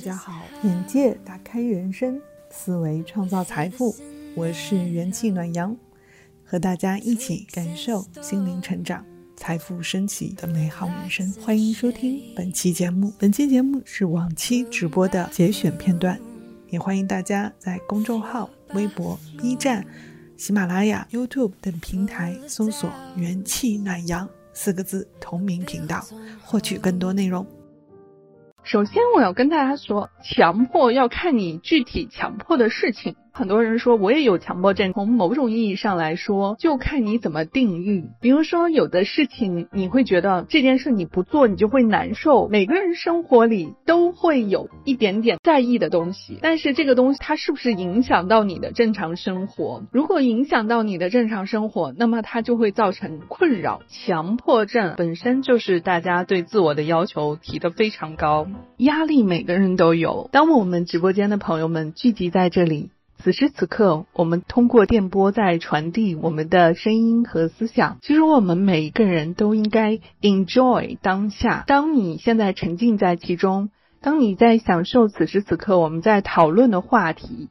大家好，眼界打开人生，思维创造财富。我是元气暖阳，和大家一起感受心灵成长、财富升起的美好人生。欢迎收听本期节目。本期节目是往期直播的节选片段，也欢迎大家在公众号、微博、B 站、喜马拉雅、YouTube 等平台搜索“元气暖阳”四个字同名频道，获取更多内容。首先，我要跟大家说，强迫要看你具体强迫的事情。很多人说我也有强迫症，从某种意义上来说，就看你怎么定义。比如说，有的事情你会觉得这件事你不做你就会难受。每个人生活里都会有一点点在意的东西，但是这个东西它是不是影响到你的正常生活？如果影响到你的正常生活，那么它就会造成困扰。强迫症本身就是大家对自我的要求提得非常高，压力每个人都有。当我们直播间的朋友们聚集在这里。此时此刻，我们通过电波在传递我们的声音和思想。其实我们每一个人都应该 enjoy 当下。当你现在沉浸在其中，当你在享受此时此刻我们在讨论的话题，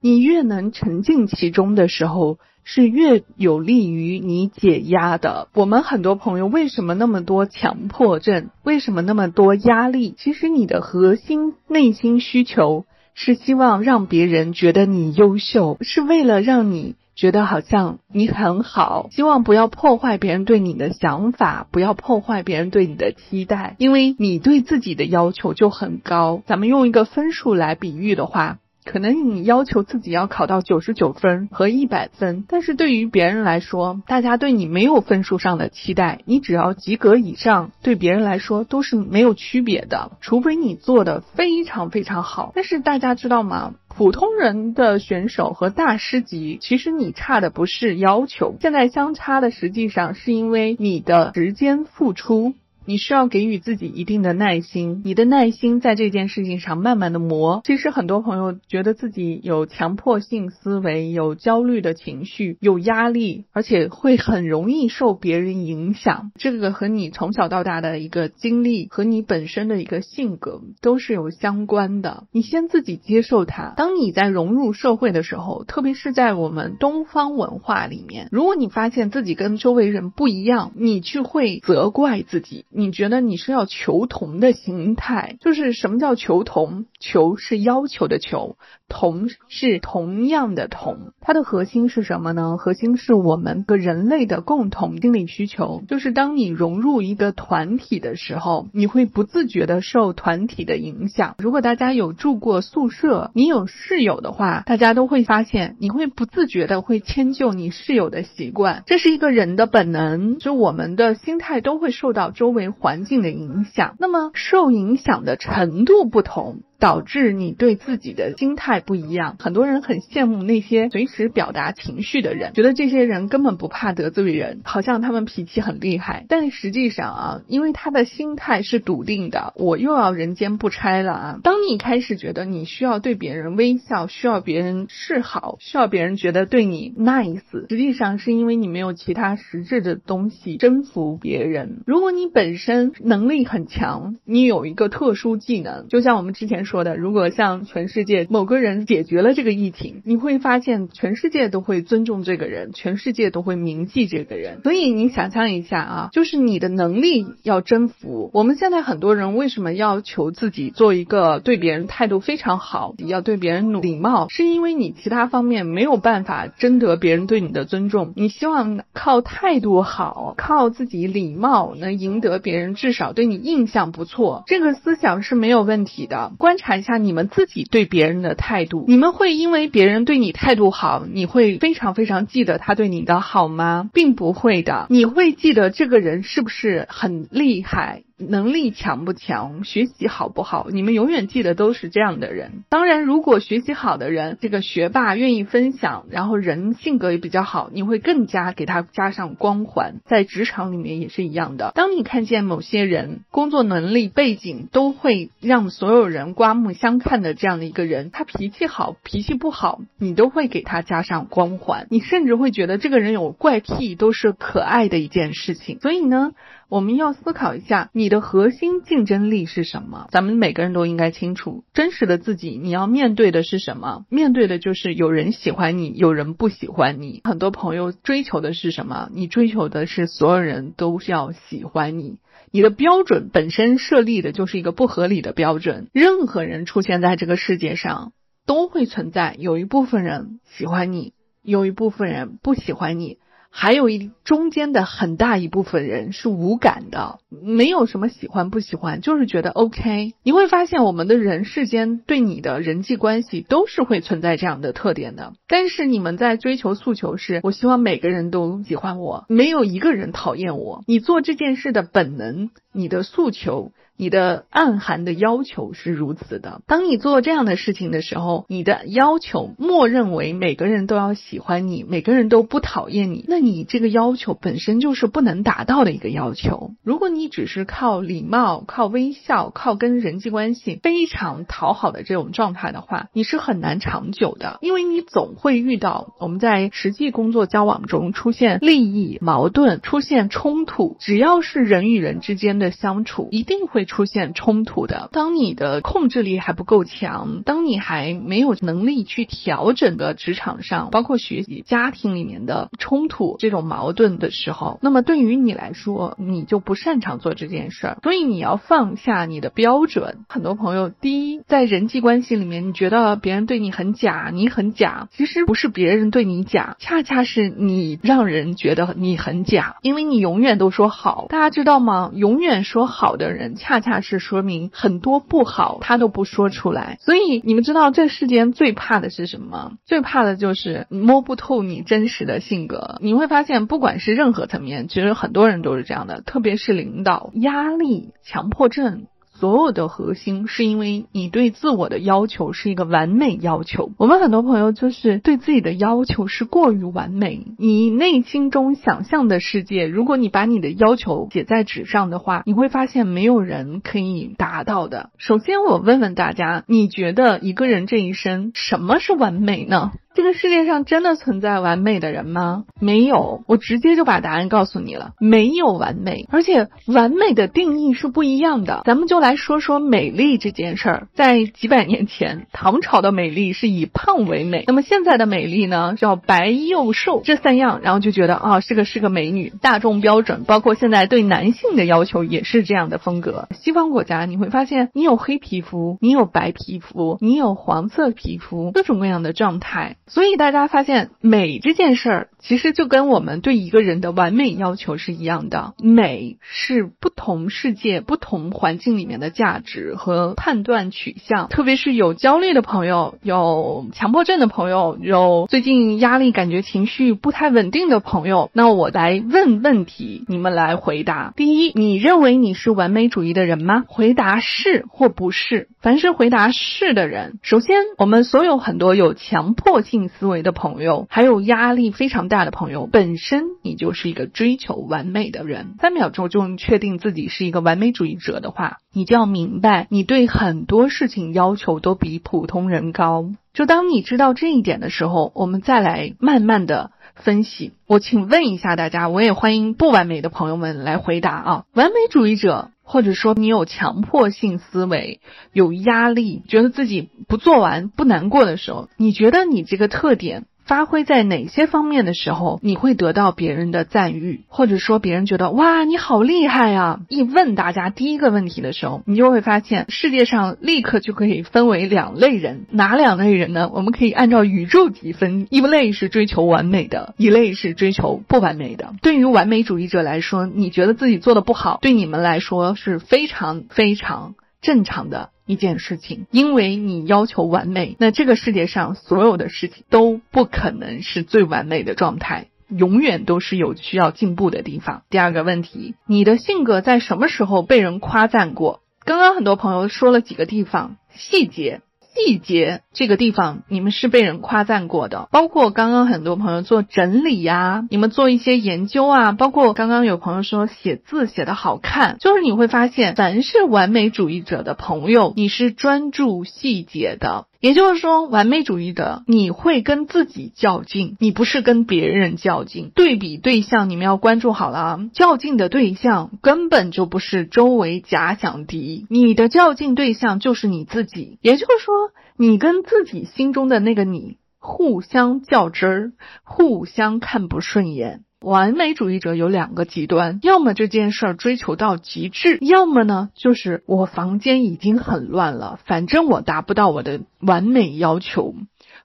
你越能沉浸其中的时候，是越有利于你解压的。我们很多朋友为什么那么多强迫症？为什么那么多压力？其实你的核心内心需求。是希望让别人觉得你优秀，是为了让你觉得好像你很好。希望不要破坏别人对你的想法，不要破坏别人对你的期待，因为你对自己的要求就很高。咱们用一个分数来比喻的话。可能你要求自己要考到九十九分和一百分，但是对于别人来说，大家对你没有分数上的期待，你只要及格以上，对别人来说都是没有区别的，除非你做的非常非常好。但是大家知道吗？普通人的选手和大师级，其实你差的不是要求，现在相差的实际上是因为你的时间付出。你需要给予自己一定的耐心，你的耐心在这件事情上慢慢的磨。其实很多朋友觉得自己有强迫性思维，有焦虑的情绪，有压力，而且会很容易受别人影响。这个和你从小到大的一个经历和你本身的一个性格都是有相关的。你先自己接受它。当你在融入社会的时候，特别是在我们东方文化里面，如果你发现自己跟周围人不一样，你去会责怪自己。你觉得你是要求同的心态，就是什么叫求同？求是要求的求。同是同样的同，它的核心是什么呢？核心是我们个人类的共同心理需求，就是当你融入一个团体的时候，你会不自觉的受团体的影响。如果大家有住过宿舍，你有室友的话，大家都会发现，你会不自觉的会迁就你室友的习惯，这是一个人的本能，就我们的心态都会受到周围环境的影响。那么受影响的程度不同。导致你对自己的心态不一样。很多人很羡慕那些随时表达情绪的人，觉得这些人根本不怕得罪人，好像他们脾气很厉害。但实际上啊，因为他的心态是笃定的，我又要人间不拆了啊。当你开始觉得你需要对别人微笑，需要别人示好，需要别人觉得对你 nice，实际上是因为你没有其他实质的东西征服别人。如果你本身能力很强，你有一个特殊技能，就像我们之前。说的，如果像全世界某个人解决了这个疫情，你会发现全世界都会尊重这个人，全世界都会铭记这个人。所以你想象一下啊，就是你的能力要征服。我们现在很多人为什么要求自己做一个对别人态度非常好，要对别人礼貌，是因为你其他方面没有办法征得别人对你的尊重。你希望靠态度好，靠自己礼貌能赢得别人至少对你印象不错，这个思想是没有问题的。关查一下你们自己对别人的态度，你们会因为别人对你态度好，你会非常非常记得他对你的好吗？并不会的，你会记得这个人是不是很厉害。能力强不强，学习好不好，你们永远记得都是这样的人。当然，如果学习好的人，这个学霸愿意分享，然后人性格也比较好，你会更加给他加上光环。在职场里面也是一样的。当你看见某些人工作能力、背景都会让所有人刮目相看的这样的一个人，他脾气好，脾气不好，你都会给他加上光环。你甚至会觉得这个人有怪癖都是可爱的一件事情。所以呢？我们要思考一下，你的核心竞争力是什么？咱们每个人都应该清楚，真实的自己，你要面对的是什么？面对的就是有人喜欢你，有人不喜欢你。很多朋友追求的是什么？你追求的是所有人都是要喜欢你。你的标准本身设立的就是一个不合理的标准。任何人出现在这个世界上，都会存在有一部分人喜欢你，有一部分人不喜欢你。还有一中间的很大一部分人是无感的，没有什么喜欢不喜欢，就是觉得 OK。你会发现，我们的人世间对你的人际关系都是会存在这样的特点的。但是你们在追求诉求是，我希望每个人都喜欢我，没有一个人讨厌我。你做这件事的本能，你的诉求。你的暗含的要求是如此的。当你做这样的事情的时候，你的要求默认为每个人都要喜欢你，每个人都不讨厌你，那你这个要求本身就是不能达到的一个要求。如果你只是靠礼貌、靠微笑、靠跟人际关系非常讨好的这种状态的话，你是很难长久的，因为你总会遇到我们在实际工作交往中出现利益矛盾、出现冲突。只要是人与人之间的相处，一定会。出现冲突的，当你的控制力还不够强，当你还没有能力去调整的职场上，包括学习、家庭里面的冲突这种矛盾的时候，那么对于你来说，你就不擅长做这件事儿。所以你要放下你的标准。很多朋友，第一，在人际关系里面，你觉得别人对你很假，你很假，其实不是别人对你假，恰恰是你让人觉得你很假，因为你永远都说好。大家知道吗？永远愿说好的人，恰恰恰是说明很多不好，他都不说出来。所以你们知道这世间最怕的是什么？最怕的就是摸不透你真实的性格。你会发现，不管是任何层面，其实很多人都是这样的，特别是领导压力、强迫症。所有的核心是因为你对自我的要求是一个完美要求。我们很多朋友就是对自己的要求是过于完美。你内心中想象的世界，如果你把你的要求写在纸上的话，你会发现没有人可以达到的。首先，我问问大家，你觉得一个人这一生什么是完美呢？这个世界上真的存在完美的人吗？没有，我直接就把答案告诉你了，没有完美，而且完美的定义是不一样的。咱们就来说说美丽这件事儿。在几百年前，唐朝的美丽是以胖为美，那么现在的美丽呢，叫白又瘦这三样，然后就觉得啊，是个是个美女。大众标准，包括现在对男性的要求也是这样的风格。西方国家你会发现，你有黑皮肤，你有白皮肤，你有黄色皮肤，各种各样的状态。所以大家发现美这件事儿，其实就跟我们对一个人的完美要求是一样的。美是不同世界、不同环境里面的价值和判断取向。特别是有焦虑的朋友、有强迫症的朋友、有最近压力、感觉情绪不太稳定的朋友，那我来问问题，你们来回答。第一，你认为你是完美主义的人吗？回答是或不是。凡是回答是的人，首先我们所有很多有强迫性。思维的朋友，还有压力非常大的朋友，本身你就是一个追求完美的人。三秒钟就确定自己是一个完美主义者的话，你就要明白，你对很多事情要求都比普通人高。就当你知道这一点的时候，我们再来慢慢的分析。我请问一下大家，我也欢迎不完美的朋友们来回答啊。完美主义者。或者说你有强迫性思维，有压力，觉得自己不做完不难过的时候，你觉得你这个特点？发挥在哪些方面的时候，你会得到别人的赞誉，或者说别人觉得哇你好厉害啊？一问大家第一个问题的时候，你就会发现世界上立刻就可以分为两类人，哪两类人呢？我们可以按照宇宙级分，一类是追求完美的，一类是追求不完美的。对于完美主义者来说，你觉得自己做的不好，对你们来说是非常非常正常的。一件事情，因为你要求完美，那这个世界上所有的事情都不可能是最完美的状态，永远都是有需要进步的地方。第二个问题，你的性格在什么时候被人夸赞过？刚刚很多朋友说了几个地方，细节。细节这个地方，你们是被人夸赞过的。包括刚刚很多朋友做整理呀，你们做一些研究啊，包括刚刚有朋友说写字写的好看，就是你会发现，凡是完美主义者的朋友，你是专注细节的。也就是说，完美主义的你会跟自己较劲，你不是跟别人较劲。对比对象，你们要关注好了啊！较劲的对象根本就不是周围假想敌，你的较劲对象就是你自己。也就是说，你跟自己心中的那个你互相较真儿，互相看不顺眼。完美主义者有两个极端，要么这件事儿追求到极致，要么呢就是我房间已经很乱了，反正我达不到我的完美要求，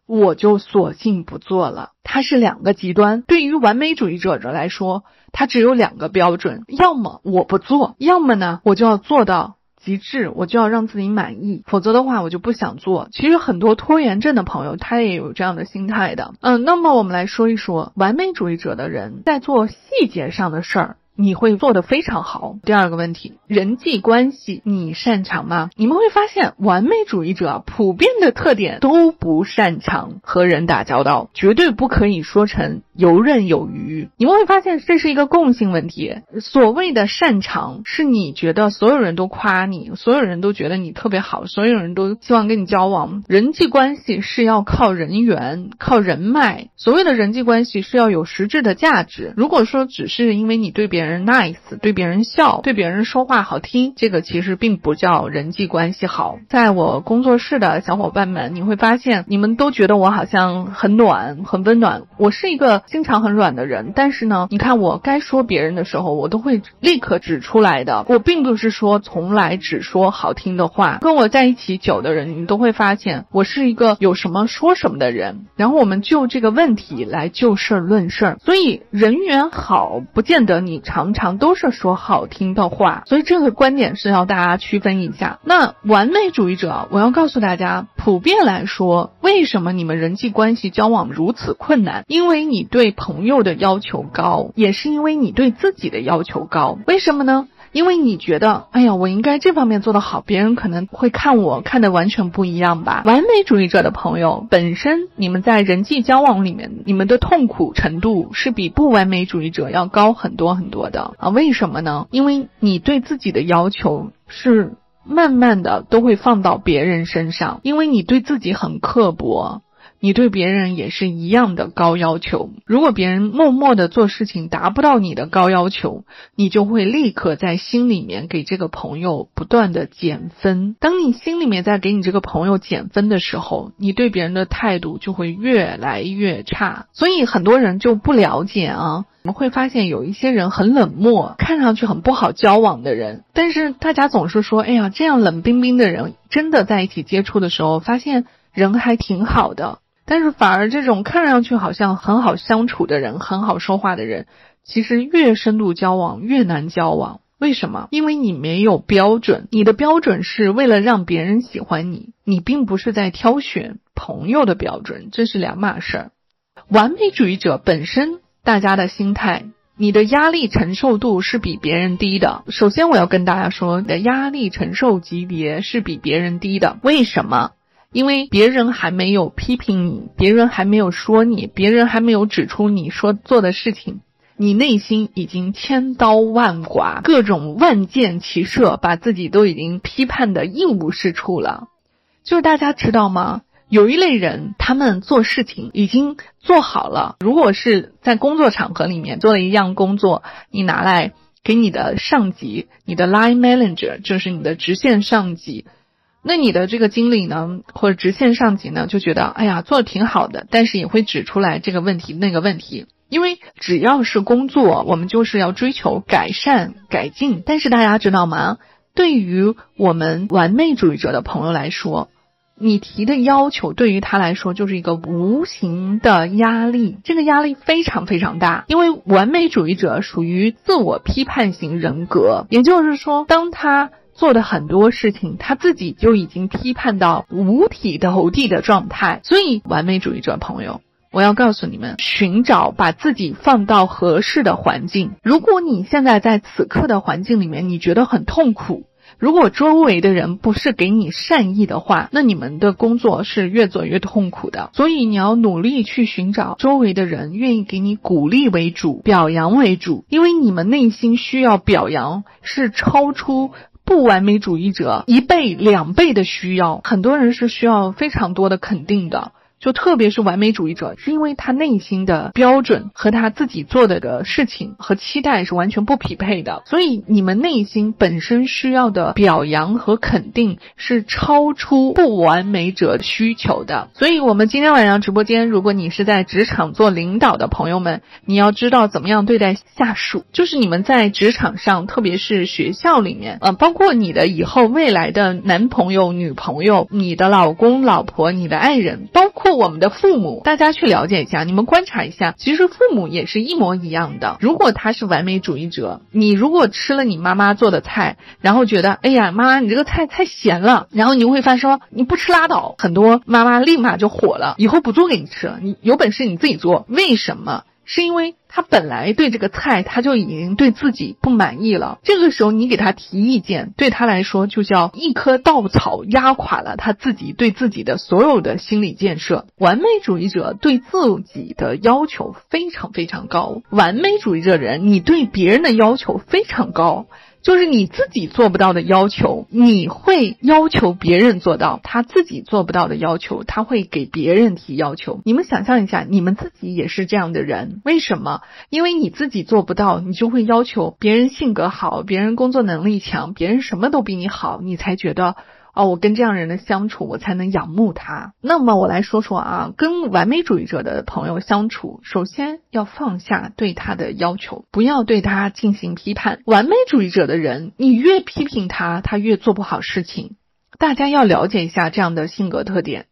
我就索性不做了。它是两个极端。对于完美主义者者来说，它只有两个标准：要么我不做，要么呢我就要做到。极致，我就要让自己满意，否则的话我就不想做。其实很多拖延症的朋友，他也有这样的心态的。嗯，那么我们来说一说完美主义者的人在做细节上的事儿。你会做得非常好。第二个问题，人际关系你擅长吗？你们会发现，完美主义者普遍的特点都不擅长和人打交道，绝对不可以说成游刃有余。你们会发现，这是一个共性问题。所谓的擅长，是你觉得所有人都夸你，所有人都觉得你特别好，所有人都希望跟你交往。人际关系是要靠人缘、靠人脉。所谓的人际关系是要有实质的价值。如果说只是因为你对别人 nice，对别人笑，对别人说话好听，这个其实并不叫人际关系好。在我工作室的小伙伴们，你会发现，你们都觉得我好像很暖、很温暖。我是一个经常很软的人，但是呢，你看我该说别人的时候，我都会立刻指出来的。我并不是说从来只说好听的话。跟我在一起久的人，你都会发现，我是一个有什么说什么的人。然后我们就这个问题来就事论事儿。所以人缘好，不见得你。常常都是说好听的话，所以这个观点是要大家区分一下。那完美主义者，我要告诉大家，普遍来说，为什么你们人际关系交往如此困难？因为你对朋友的要求高，也是因为你对自己的要求高。为什么呢？因为你觉得，哎呀，我应该这方面做得好，别人可能会看我看的完全不一样吧。完美主义者的朋友本身，你们在人际交往里面，你们的痛苦程度是比不完美主义者要高很多很多的啊。为什么呢？因为你对自己的要求是慢慢的都会放到别人身上，因为你对自己很刻薄。你对别人也是一样的高要求。如果别人默默的做事情达不到你的高要求，你就会立刻在心里面给这个朋友不断的减分。当你心里面在给你这个朋友减分的时候，你对别人的态度就会越来越差。所以很多人就不了解啊，我们会发现有一些人很冷漠，看上去很不好交往的人，但是大家总是说，哎呀，这样冷冰冰的人，真的在一起接触的时候，发现人还挺好的。但是反而这种看上去好像很好相处的人，很好说话的人，其实越深度交往越难交往。为什么？因为你没有标准，你的标准是为了让别人喜欢你，你并不是在挑选朋友的标准，这是两码事儿。完美主义者本身，大家的心态，你的压力承受度是比别人低的。首先，我要跟大家说，你的压力承受级别是比别人低的。为什么？因为别人还没有批评你，别人还没有说你，别人还没有指出你说做的事情，你内心已经千刀万剐，各种万箭齐射，把自己都已经批判的一无是处了。就是大家知道吗？有一类人，他们做事情已经做好了。如果是在工作场合里面做了一样工作，你拿来给你的上级，你的 line manager 就是你的直线上级。那你的这个经理呢，或者直线上级呢，就觉得哎呀做的挺好的，但是也会指出来这个问题那个问题，因为只要是工作，我们就是要追求改善改进。但是大家知道吗？对于我们完美主义者的朋友来说，你提的要求对于他来说就是一个无形的压力，这个压力非常非常大，因为完美主义者属于自我批判型人格，也就是说，当他。做的很多事情，他自己就已经批判到五体投地的状态。所以，完美主义者朋友，我要告诉你们，寻找把自己放到合适的环境。如果你现在在此刻的环境里面，你觉得很痛苦，如果周围的人不是给你善意的话，那你们的工作是越做越痛苦的。所以，你要努力去寻找周围的人愿意给你鼓励为主、表扬为主，因为你们内心需要表扬是超出。不完美主义者一倍、两倍的需要。很多人是需要非常多的肯定的。就特别是完美主义者，是因为他内心的标准和他自己做的的事情和期待是完全不匹配的，所以你们内心本身需要的表扬和肯定是超出不完美者需求的。所以，我们今天晚上直播间，如果你是在职场做领导的朋友们，你要知道怎么样对待下属，就是你们在职场上，特别是学校里面，呃，包括你的以后未来的男朋友、女朋友、你的老公、老婆、你的爱人，包括。我们的父母，大家去了解一下，你们观察一下，其实父母也是一模一样的。如果他是完美主义者，你如果吃了你妈妈做的菜，然后觉得，哎呀，妈妈你这个菜太咸了，然后你会发说你不吃拉倒，很多妈妈立马就火了，以后不做给你吃了，你有本事你自己做。为什么？是因为他本来对这个菜他就已经对自己不满意了，这个时候你给他提意见，对他来说就叫一棵稻草压垮了他自己对自己的所有的心理建设。完美主义者对自己的要求非常非常高，完美主义者人，你对别人的要求非常高。就是你自己做不到的要求，你会要求别人做到；他自己做不到的要求，他会给别人提要求。你们想象一下，你们自己也是这样的人，为什么？因为你自己做不到，你就会要求别人性格好，别人工作能力强，别人什么都比你好，你才觉得。哦，我跟这样人的相处，我才能仰慕他。那么我来说说啊，跟完美主义者的朋友相处，首先要放下对他的要求，不要对他进行批判。完美主义者的人，你越批评他，他越做不好事情。大家要了解一下这样的性格特点。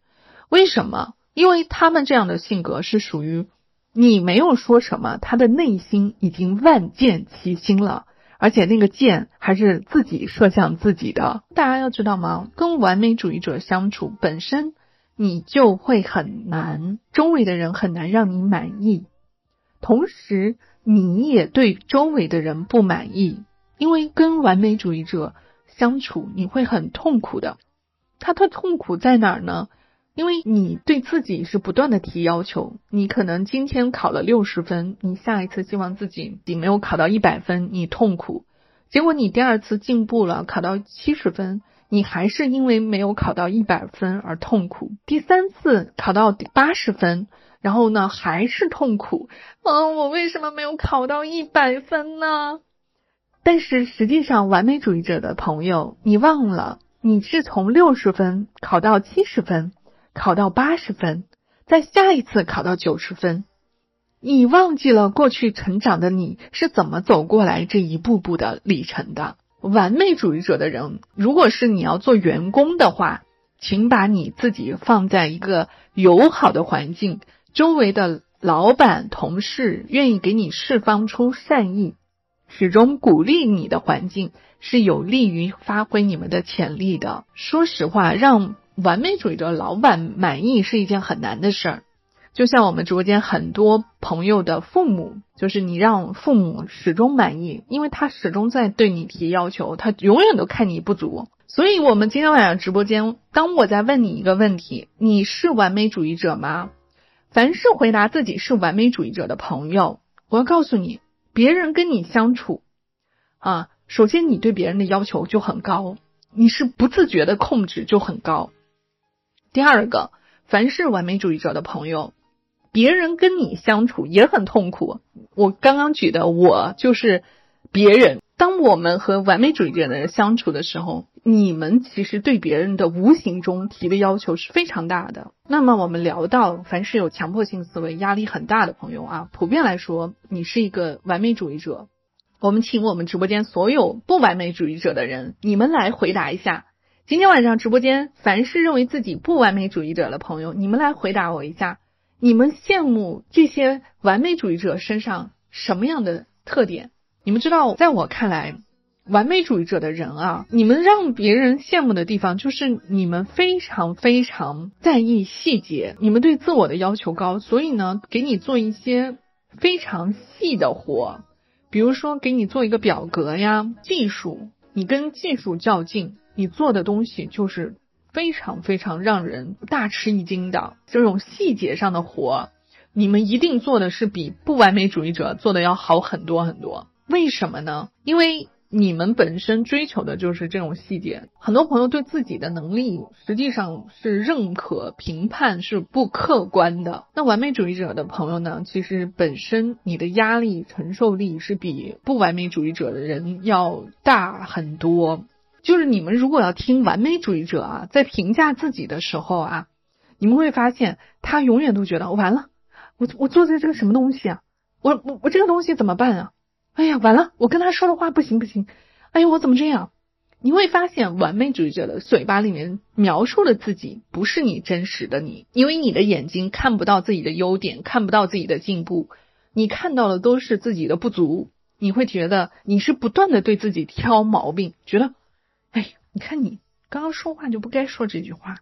为什么？因为他们这样的性格是属于你没有说什么，他的内心已经万箭齐心了。而且那个箭还是自己射向自己的。大家要知道吗？跟完美主义者相处本身，你就会很难，周围的人很难让你满意，同时你也对周围的人不满意，因为跟完美主义者相处你会很痛苦的。他的痛苦在哪儿呢？因为你对自己是不断的提要求，你可能今天考了六十分，你下一次希望自己你没有考到一百分，你痛苦；结果你第二次进步了，考到七十分，你还是因为没有考到一百分而痛苦；第三次考到八十分，然后呢还是痛苦，啊，我为什么没有考到一百分呢？但是实际上，完美主义者的朋友，你忘了，你是从六十分考到七十分。考到八十分，在下一次考到九十分，你忘记了过去成长的你是怎么走过来这一步步的历程的？完美主义者的人，如果是你要做员工的话，请把你自己放在一个友好的环境，周围的老板、同事愿意给你释放出善意，始终鼓励你的环境，是有利于发挥你们的潜力的。说实话，让。完美主义者老板满意是一件很难的事儿，就像我们直播间很多朋友的父母，就是你让父母始终满意，因为他始终在对你提要求，他永远都看你不足。所以，我们今天晚上直播间，当我在问你一个问题：你是完美主义者吗？凡是回答自己是完美主义者的朋友，我要告诉你，别人跟你相处啊，首先你对别人的要求就很高，你是不自觉的控制就很高。第二个，凡是完美主义者的朋友，别人跟你相处也很痛苦。我刚刚举的，我就是别人。当我们和完美主义者的人相处的时候，你们其实对别人的无形中提的要求是非常大的。那么我们聊到，凡是有强迫性思维、压力很大的朋友啊，普遍来说，你是一个完美主义者。我们请我们直播间所有不完美主义者的人，你们来回答一下。今天晚上直播间，凡是认为自己不完美主义者的朋友，你们来回答我一下：你们羡慕这些完美主义者身上什么样的特点？你们知道，在我看来，完美主义者的人啊，你们让别人羡慕的地方，就是你们非常非常在意细节，你们对自我的要求高，所以呢，给你做一些非常细的活，比如说给你做一个表格呀，技术，你跟技术较劲。你做的东西就是非常非常让人大吃一惊的这种细节上的活，你们一定做的是比不完美主义者做的要好很多很多。为什么呢？因为你们本身追求的就是这种细节。很多朋友对自己的能力实际上是认可、评判是不客观的。那完美主义者的朋友呢，其实本身你的压力承受力是比不完美主义者的人要大很多。就是你们如果要听完美主义者啊，在评价自己的时候啊，你们会发现他永远都觉得完了，我我做的这个什么东西啊，我我我这个东西怎么办啊？哎呀，完了，我跟他说的话不行不行，哎呀，我怎么这样？你会发现完美主义者的嘴巴里面描述的自己不是你真实的你，因为你的眼睛看不到自己的优点，看不到自己的进步，你看到的都是自己的不足，你会觉得你是不断的对自己挑毛病，觉得。哎，你看你刚刚说话就不该说这句话，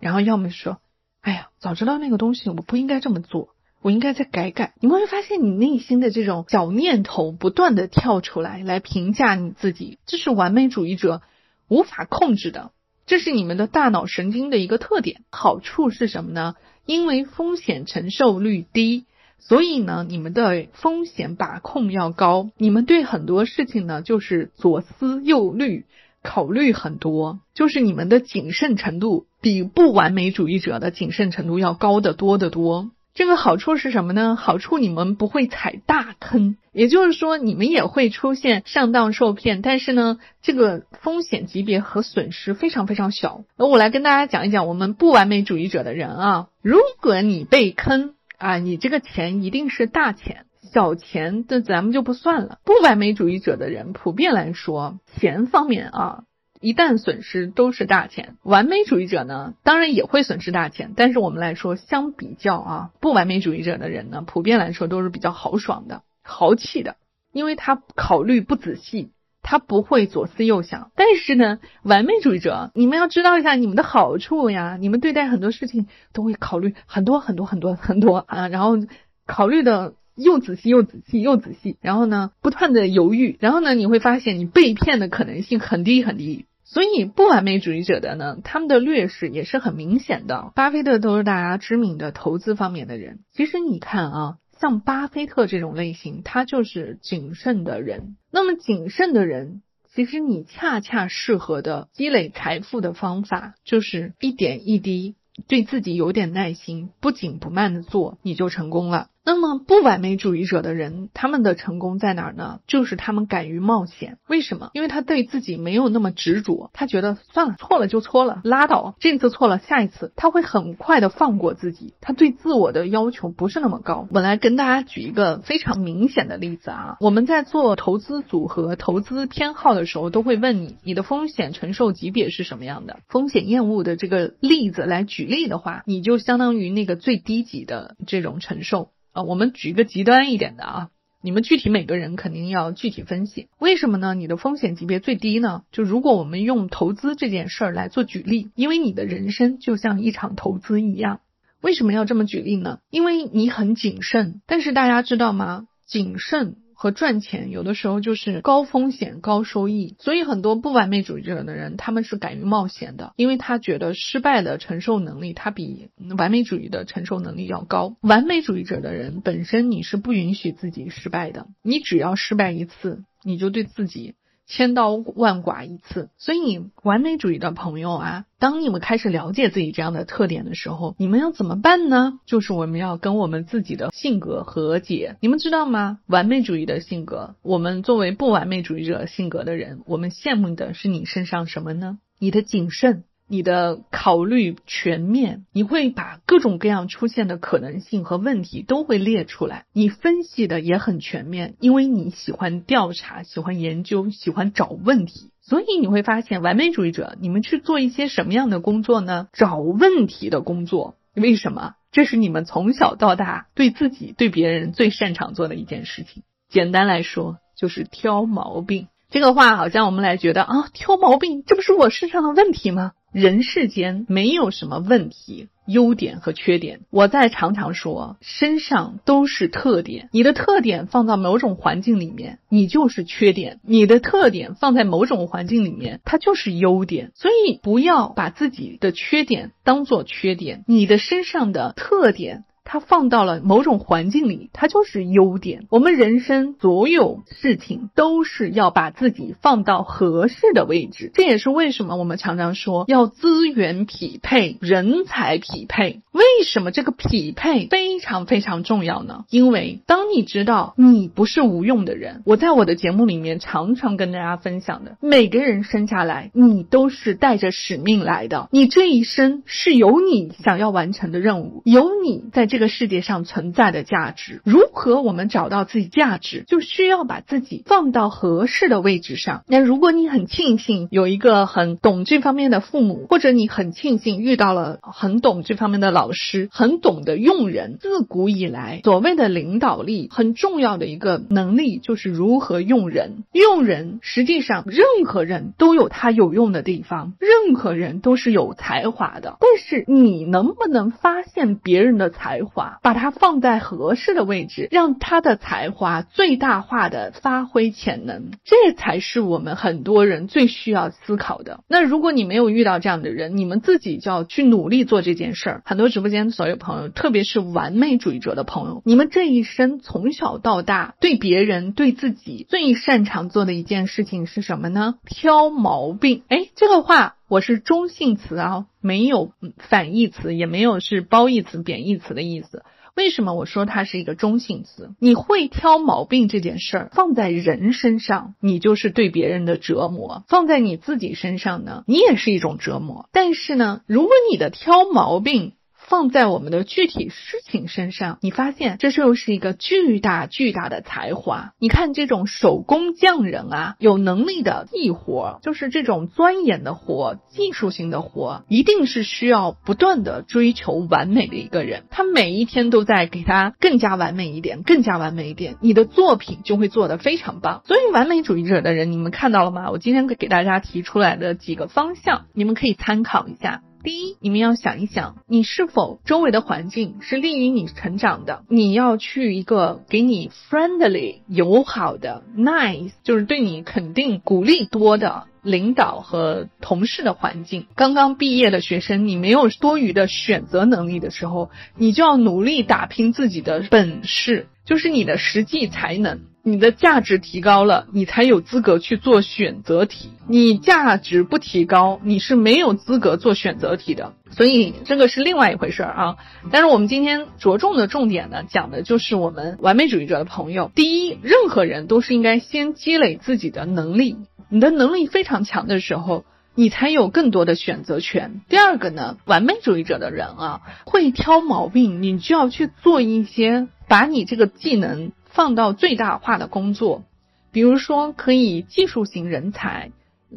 然后要么说，哎呀，早知道那个东西我不应该这么做，我应该再改改。你会发现你内心的这种小念头不断的跳出来，来评价你自己，这是完美主义者无法控制的，这是你们的大脑神经的一个特点。好处是什么呢？因为风险承受率低，所以呢，你们的风险把控要高，你们对很多事情呢就是左思右虑。考虑很多，就是你们的谨慎程度比不完美主义者的谨慎程度要高得多得多。这个好处是什么呢？好处你们不会踩大坑，也就是说你们也会出现上当受骗，但是呢，这个风险级别和损失非常非常小。那我来跟大家讲一讲我们不完美主义者的人啊，如果你被坑啊，你这个钱一定是大钱。小钱的咱们就不算了。不完美主义者的人普遍来说，钱方面啊，一旦损失都是大钱。完美主义者呢，当然也会损失大钱，但是我们来说，相比较啊，不完美主义者的人呢，普遍来说都是比较豪爽的、豪气的，因为他考虑不仔细，他不会左思右想。但是呢，完美主义者，你们要知道一下你们的好处呀，你们对待很多事情都会考虑很多很多很多很多啊，然后考虑的。又仔细又仔细又仔细，然后呢，不断的犹豫，然后呢，你会发现你被骗的可能性很低很低。所以不完美主义者的呢，他们的劣势也是很明显的。巴菲特都是大家知名的投资方面的人，其实你看啊，像巴菲特这种类型，他就是谨慎的人。那么谨慎的人，其实你恰恰适合的积累财富的方法，就是一点一滴，对自己有点耐心，不紧不慢的做，你就成功了。那么不完美主义者的人，他们的成功在哪儿呢？就是他们敢于冒险。为什么？因为他对自己没有那么执着，他觉得算了，错了就错了，拉倒。这次错了，下一次他会很快的放过自己。他对自我的要求不是那么高。我来跟大家举一个非常明显的例子啊，我们在做投资组合、投资偏好的时候，都会问你，你的风险承受级别是什么样的？风险厌恶的这个例子来举例的话，你就相当于那个最低级的这种承受。啊，我们举一个极端一点的啊，你们具体每个人肯定要具体分析，为什么呢？你的风险级别最低呢？就如果我们用投资这件事儿来做举例，因为你的人生就像一场投资一样，为什么要这么举例呢？因为你很谨慎，但是大家知道吗？谨慎。和赚钱有的时候就是高风险高收益，所以很多不完美主义者的人，他们是敢于冒险的，因为他觉得失败的承受能力，他比完美主义的承受能力要高。完美主义者的人本身你是不允许自己失败的，你只要失败一次，你就对自己。千刀万剐一次，所以完美主义的朋友啊，当你们开始了解自己这样的特点的时候，你们要怎么办呢？就是我们要跟我们自己的性格和解。你们知道吗？完美主义的性格，我们作为不完美主义者性格的人，我们羡慕的是你身上什么呢？你的谨慎。你的考虑全面，你会把各种各样出现的可能性和问题都会列出来，你分析的也很全面，因为你喜欢调查，喜欢研究，喜欢找问题，所以你会发现，完美主义者，你们去做一些什么样的工作呢？找问题的工作。为什么？这是你们从小到大对自己、对别人最擅长做的一件事情。简单来说，就是挑毛病。这个话好像我们来觉得啊，挑毛病，这不是我身上的问题吗？人世间没有什么问题、优点和缺点。我在常常说，身上都是特点。你的特点放到某种环境里面，你就是缺点；你的特点放在某种环境里面，它就是优点。所以不要把自己的缺点当做缺点，你的身上的特点它放到了某种环境里，它就是优点。我们人生所有事情都是要把自己放到合适的位置，这也是为什么我们常常说要资源匹配、人才匹配。为什么这个匹配非常非常重要呢？因为当你知道你不是无用的人，我在我的节目里面常常跟大家分享的，每个人生下来你都是带着使命来的，你这一生是有你想要完成的任务，有你在这个世界上存在的价值。如何我们找到自己价值，就需要把自己放到合适的位置上。那如果你很庆幸有一个很懂这方面的父母，或者你很庆幸遇到了很懂这方面的老，师很懂得用人，自古以来所谓的领导力很重要的一个能力就是如何用人。用人实际上任何人都有他有用的地方，任何人都是有才华的。但是你能不能发现别人的才把它放在合适的位置，让他的才华最大化的发挥潜能，这才是我们很多人最需要思考的。那如果你没有遇到这样的人，你们自己就要去努力做这件事儿。很多。直播间所有朋友，特别是完美主义者的朋友，你们这一生从小到大，对别人、对自己最擅长做的一件事情是什么呢？挑毛病。哎，这个话我是中性词啊，没有反义词，也没有是褒义词、贬义词的意思。为什么我说它是一个中性词？你会挑毛病这件事儿放在人身上，你就是对别人的折磨；放在你自己身上呢，你也是一种折磨。但是呢，如果你的挑毛病，放在我们的具体事情身上，你发现这就是一个巨大巨大的才华。你看这种手工匠人啊，有能力的技活，就是这种钻研的活、技术性的活，一定是需要不断的追求完美的一个人。他每一天都在给他更加完美一点，更加完美一点，你的作品就会做得非常棒。所以完美主义者的人，你们看到了吗？我今天给大家提出来的几个方向，你们可以参考一下。第一，你们要想一想，你是否周围的环境是利于你成长的？你要去一个给你 friendly 友好的 nice，就是对你肯定鼓励多的领导和同事的环境。刚刚毕业的学生，你没有多余的选择能力的时候，你就要努力打拼自己的本事，就是你的实际才能。你的价值提高了，你才有资格去做选择题。你价值不提高，你是没有资格做选择题的。所以这个是另外一回事儿啊。但是我们今天着重的重点呢，讲的就是我们完美主义者的朋友。第一，任何人都是应该先积累自己的能力。你的能力非常强的时候，你才有更多的选择权。第二个呢，完美主义者的人啊，会挑毛病，你就要去做一些把你这个技能。放到最大化的工作，比如说可以技术型人才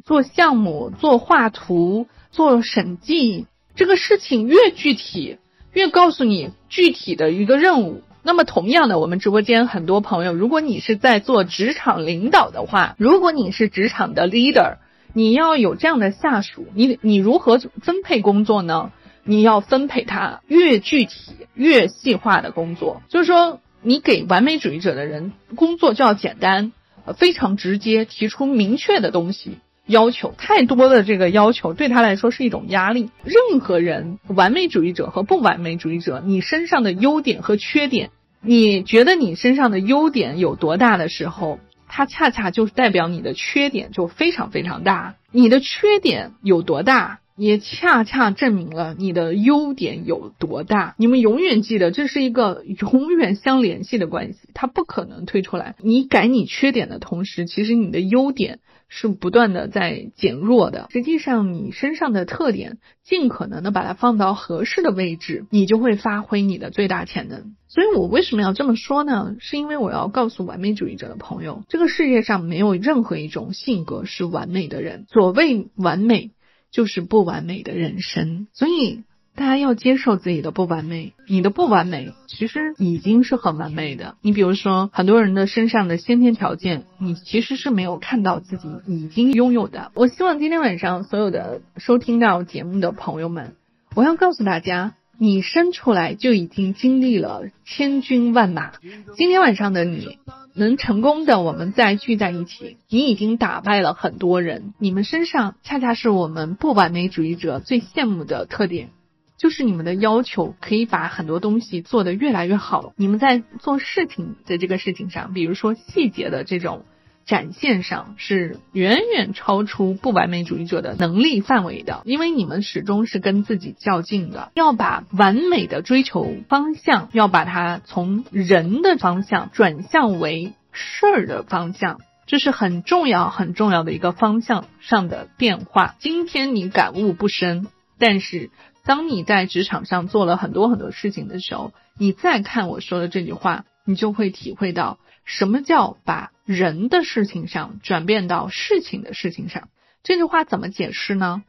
做项目、做画图、做审计，这个事情越具体，越告诉你具体的一个任务。那么同样的，我们直播间很多朋友，如果你是在做职场领导的话，如果你是职场的 leader，你要有这样的下属，你你如何分配工作呢？你要分配他越具体、越细化的工作，就是说。你给完美主义者的人工作就要简单，呃，非常直接，提出明确的东西要求。太多的这个要求对他来说是一种压力。任何人，完美主义者和不完美主义者，你身上的优点和缺点，你觉得你身上的优点有多大的时候，它恰恰就是代表你的缺点就非常非常大。你的缺点有多大？也恰恰证明了你的优点有多大。你们永远记得，这是一个永远相联系的关系，它不可能推出来。你改你缺点的同时，其实你的优点是不断的在减弱的。实际上，你身上的特点，尽可能的把它放到合适的位置，你就会发挥你的最大潜能。所以我为什么要这么说呢？是因为我要告诉完美主义者的朋友，这个世界上没有任何一种性格是完美的人。所谓完美。就是不完美的人生，所以大家要接受自己的不完美。你的不完美其实已经是很完美的。你比如说，很多人的身上的先天条件，你其实是没有看到自己已经拥有的。我希望今天晚上所有的收听到节目的朋友们，我要告诉大家。你生出来就已经经历了千军万马，今天晚上的你能成功的，我们再聚在一起，你已经打败了很多人。你们身上恰恰是我们不完美主义者最羡慕的特点。就是你们的要求可以把很多东西做得越来越好。你们在做事情的这个事情上，比如说细节的这种。展现上是远远超出不完美主义者的能力范围的，因为你们始终是跟自己较劲的，要把完美的追求方向，要把它从人的方向转向为事儿的方向，这是很重要很重要的一个方向上的变化。今天你感悟不深，但是当你在职场上做了很多很多事情的时候，你再看我说的这句话，你就会体会到。什么叫把人的事情上转变到事情的事情上？这句话怎么解释呢？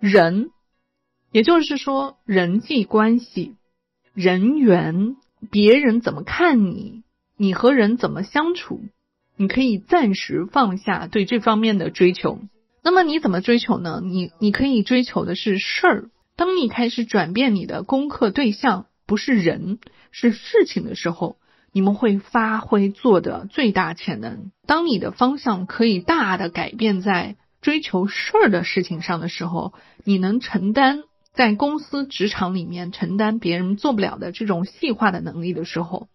人，也就是说人际关系、人缘，别人怎么看你，你和人怎么相处，你可以暂时放下对这方面的追求。那么你怎么追求呢？你你可以追求的是事儿。当你开始转变你的功课对象不是人，是事情的时候。你们会发挥做的最大潜能。当你的方向可以大的改变在追求事儿的事情上的时候，你能承担在公司职场里面承担别人做不了的这种细化的能力的时候，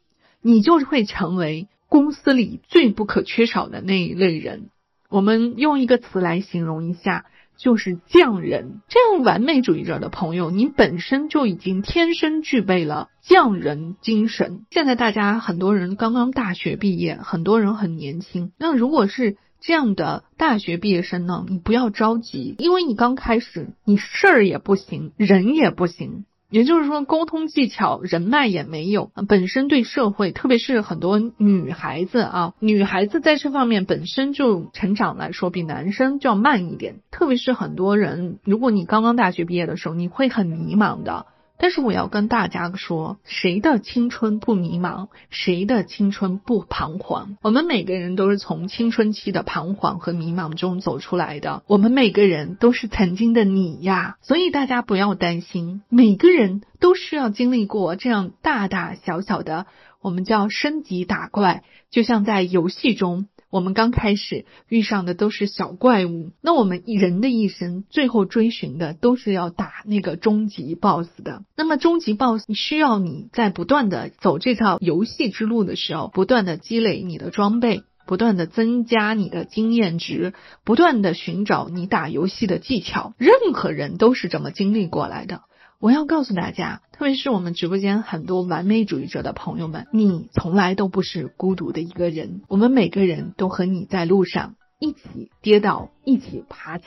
你就会成为公司里最不可缺少的那一类人。我们用一个词来形容一下。就是匠人，这样完美主义者的朋友，你本身就已经天生具备了匠人精神。现在大家很多人刚刚大学毕业，很多人很年轻。那如果是这样的大学毕业生呢，你不要着急，因为你刚开始，你事儿也不行，人也不行。也就是说，沟通技巧、人脉也没有，本身对社会，特别是很多女孩子啊，女孩子在这方面本身就成长来说比男生就要慢一点。特别是很多人，如果你刚刚大学毕业的时候，你会很迷茫的。但是我要跟大家说，谁的青春不迷茫？谁的青春不彷徨？我们每个人都是从青春期的彷徨和迷茫中走出来的。我们每个人都是曾经的你呀，所以大家不要担心，每个人都需要经历过这样大大小小的，我们叫升级打怪，就像在游戏中。我们刚开始遇上的都是小怪物，那我们人的一生最后追寻的都是要打那个终极 BOSS 的。那么终极 BOSS 需要你在不断的走这套游戏之路的时候，不断的积累你的装备，不断的增加你的经验值，不断的寻找你打游戏的技巧。任何人都是这么经历过来的。我要告诉大家，特别是我们直播间很多完美主义者的朋友们，你从来都不是孤独的一个人。我们每个人都和你在路上一起跌倒，一起爬起，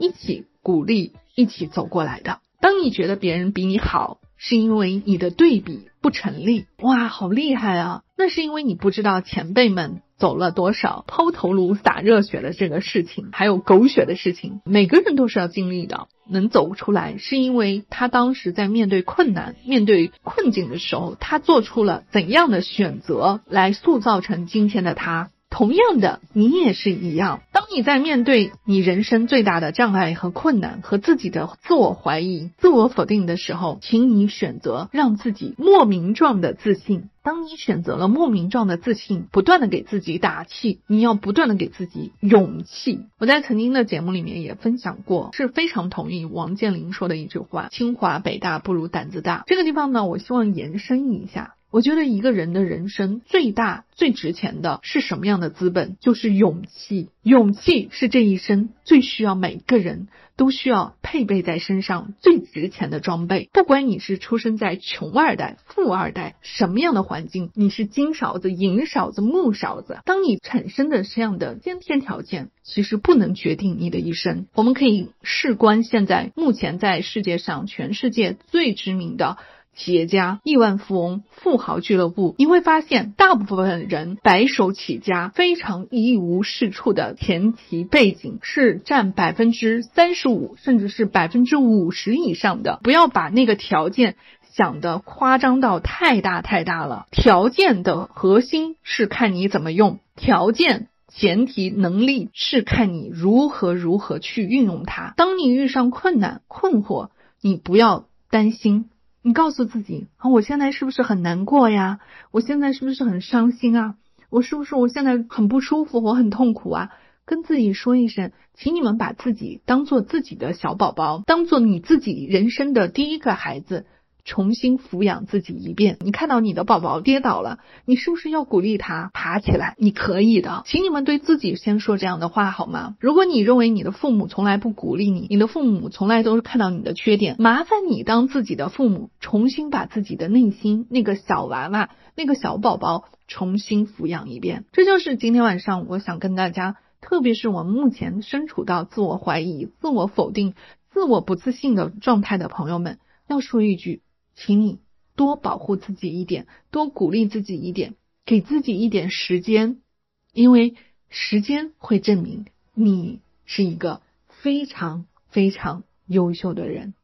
一起鼓励，一起走过来的。当你觉得别人比你好，是因为你的对比不成立。哇，好厉害啊！那是因为你不知道前辈们。走了多少抛头颅洒热血的这个事情，还有狗血的事情，每个人都是要经历的。能走出来，是因为他当时在面对困难、面对困境的时候，他做出了怎样的选择，来塑造成今天的他。同样的，你也是一样。当你在面对你人生最大的障碍和困难，和自己的自我怀疑、自我否定的时候，请你选择让自己莫名状的自信。当你选择了莫名状的自信，不断的给自己打气，你要不断的给自己勇气。我在曾经的节目里面也分享过，是非常同意王健林说的一句话：“清华北大不如胆子大。”这个地方呢，我希望延伸一下。我觉得一个人的人生最大最值钱的是什么样的资本？就是勇气。勇气是这一生最需要每个人都需要配备在身上最值钱的装备。不管你是出生在穷二代、富二代，什么样的环境，你是金勺子、银勺子、木勺子，当你产生的这样的先天条件，其实不能决定你的一生。我们可以事关现在目前在世界上全世界最知名的。企业家、亿万富翁、富豪俱乐部，你会发现，大部分人白手起家、非常一无是处的前提背景是占百分之三十五，甚至是百分之五十以上的。不要把那个条件想的夸张到太大太大了。条件的核心是看你怎么用，条件前提能力是看你如何如何去运用它。当你遇上困难、困惑，你不要担心。你告诉自己啊，我现在是不是很难过呀？我现在是不是很伤心啊？我是不是我现在很不舒服？我很痛苦啊？跟自己说一声，请你们把自己当做自己的小宝宝，当做你自己人生的第一个孩子。重新抚养自己一遍。你看到你的宝宝跌倒了，你是不是要鼓励他爬起来？你可以的，请你们对自己先说这样的话好吗？如果你认为你的父母从来不鼓励你，你的父母从来都是看到你的缺点，麻烦你当自己的父母，重新把自己的内心那个小娃娃、那个小宝宝重新抚养一遍。这就是今天晚上我想跟大家，特别是我们目前身处到自我怀疑、自我否定、自我不自信的状态的朋友们，要说一句。请你多保护自己一点，多鼓励自己一点，给自己一点时间，因为时间会证明你是一个非常非常优秀的人，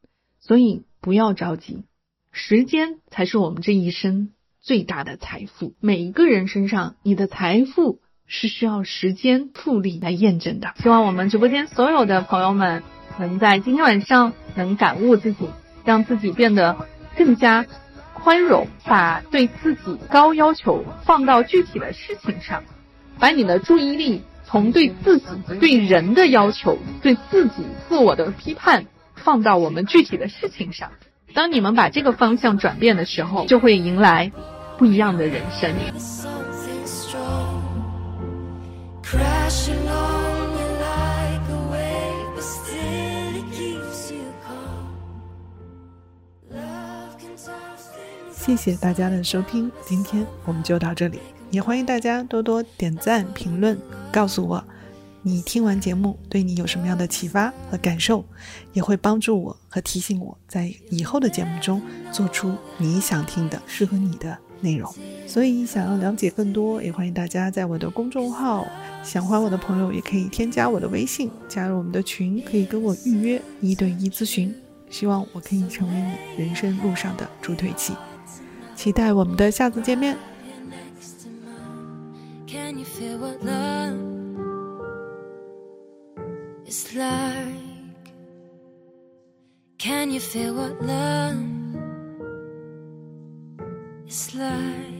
所以不要着急，时间才是我们这一生最大的财富。每一个人身上，你的财富是需要时间复利来验证的。希望我们直播间所有的朋友们能在今天晚上能感悟自己，让自己变得。更加宽容，把对自己高要求放到具体的事情上，把你的注意力从对自己、对人的要求、对自己自我的批判放到我们具体的事情上。当你们把这个方向转变的时候，就会迎来不一样的人生。Crashing on 谢谢大家的收听，今天我们就到这里。也欢迎大家多多点赞、评论，告诉我你听完节目对你有什么样的启发和感受，也会帮助我和提醒我在以后的节目中做出你想听的、适合你的内容。所以，想要了解更多，也欢迎大家在我的公众号“想欢我的朋友”也可以添加我的微信，加入我们的群，可以跟我预约一对一咨询。希望我可以成为你人生路上的助推器。期待我们的下次见面。Can you feel what love is like? Can you feel what love is like?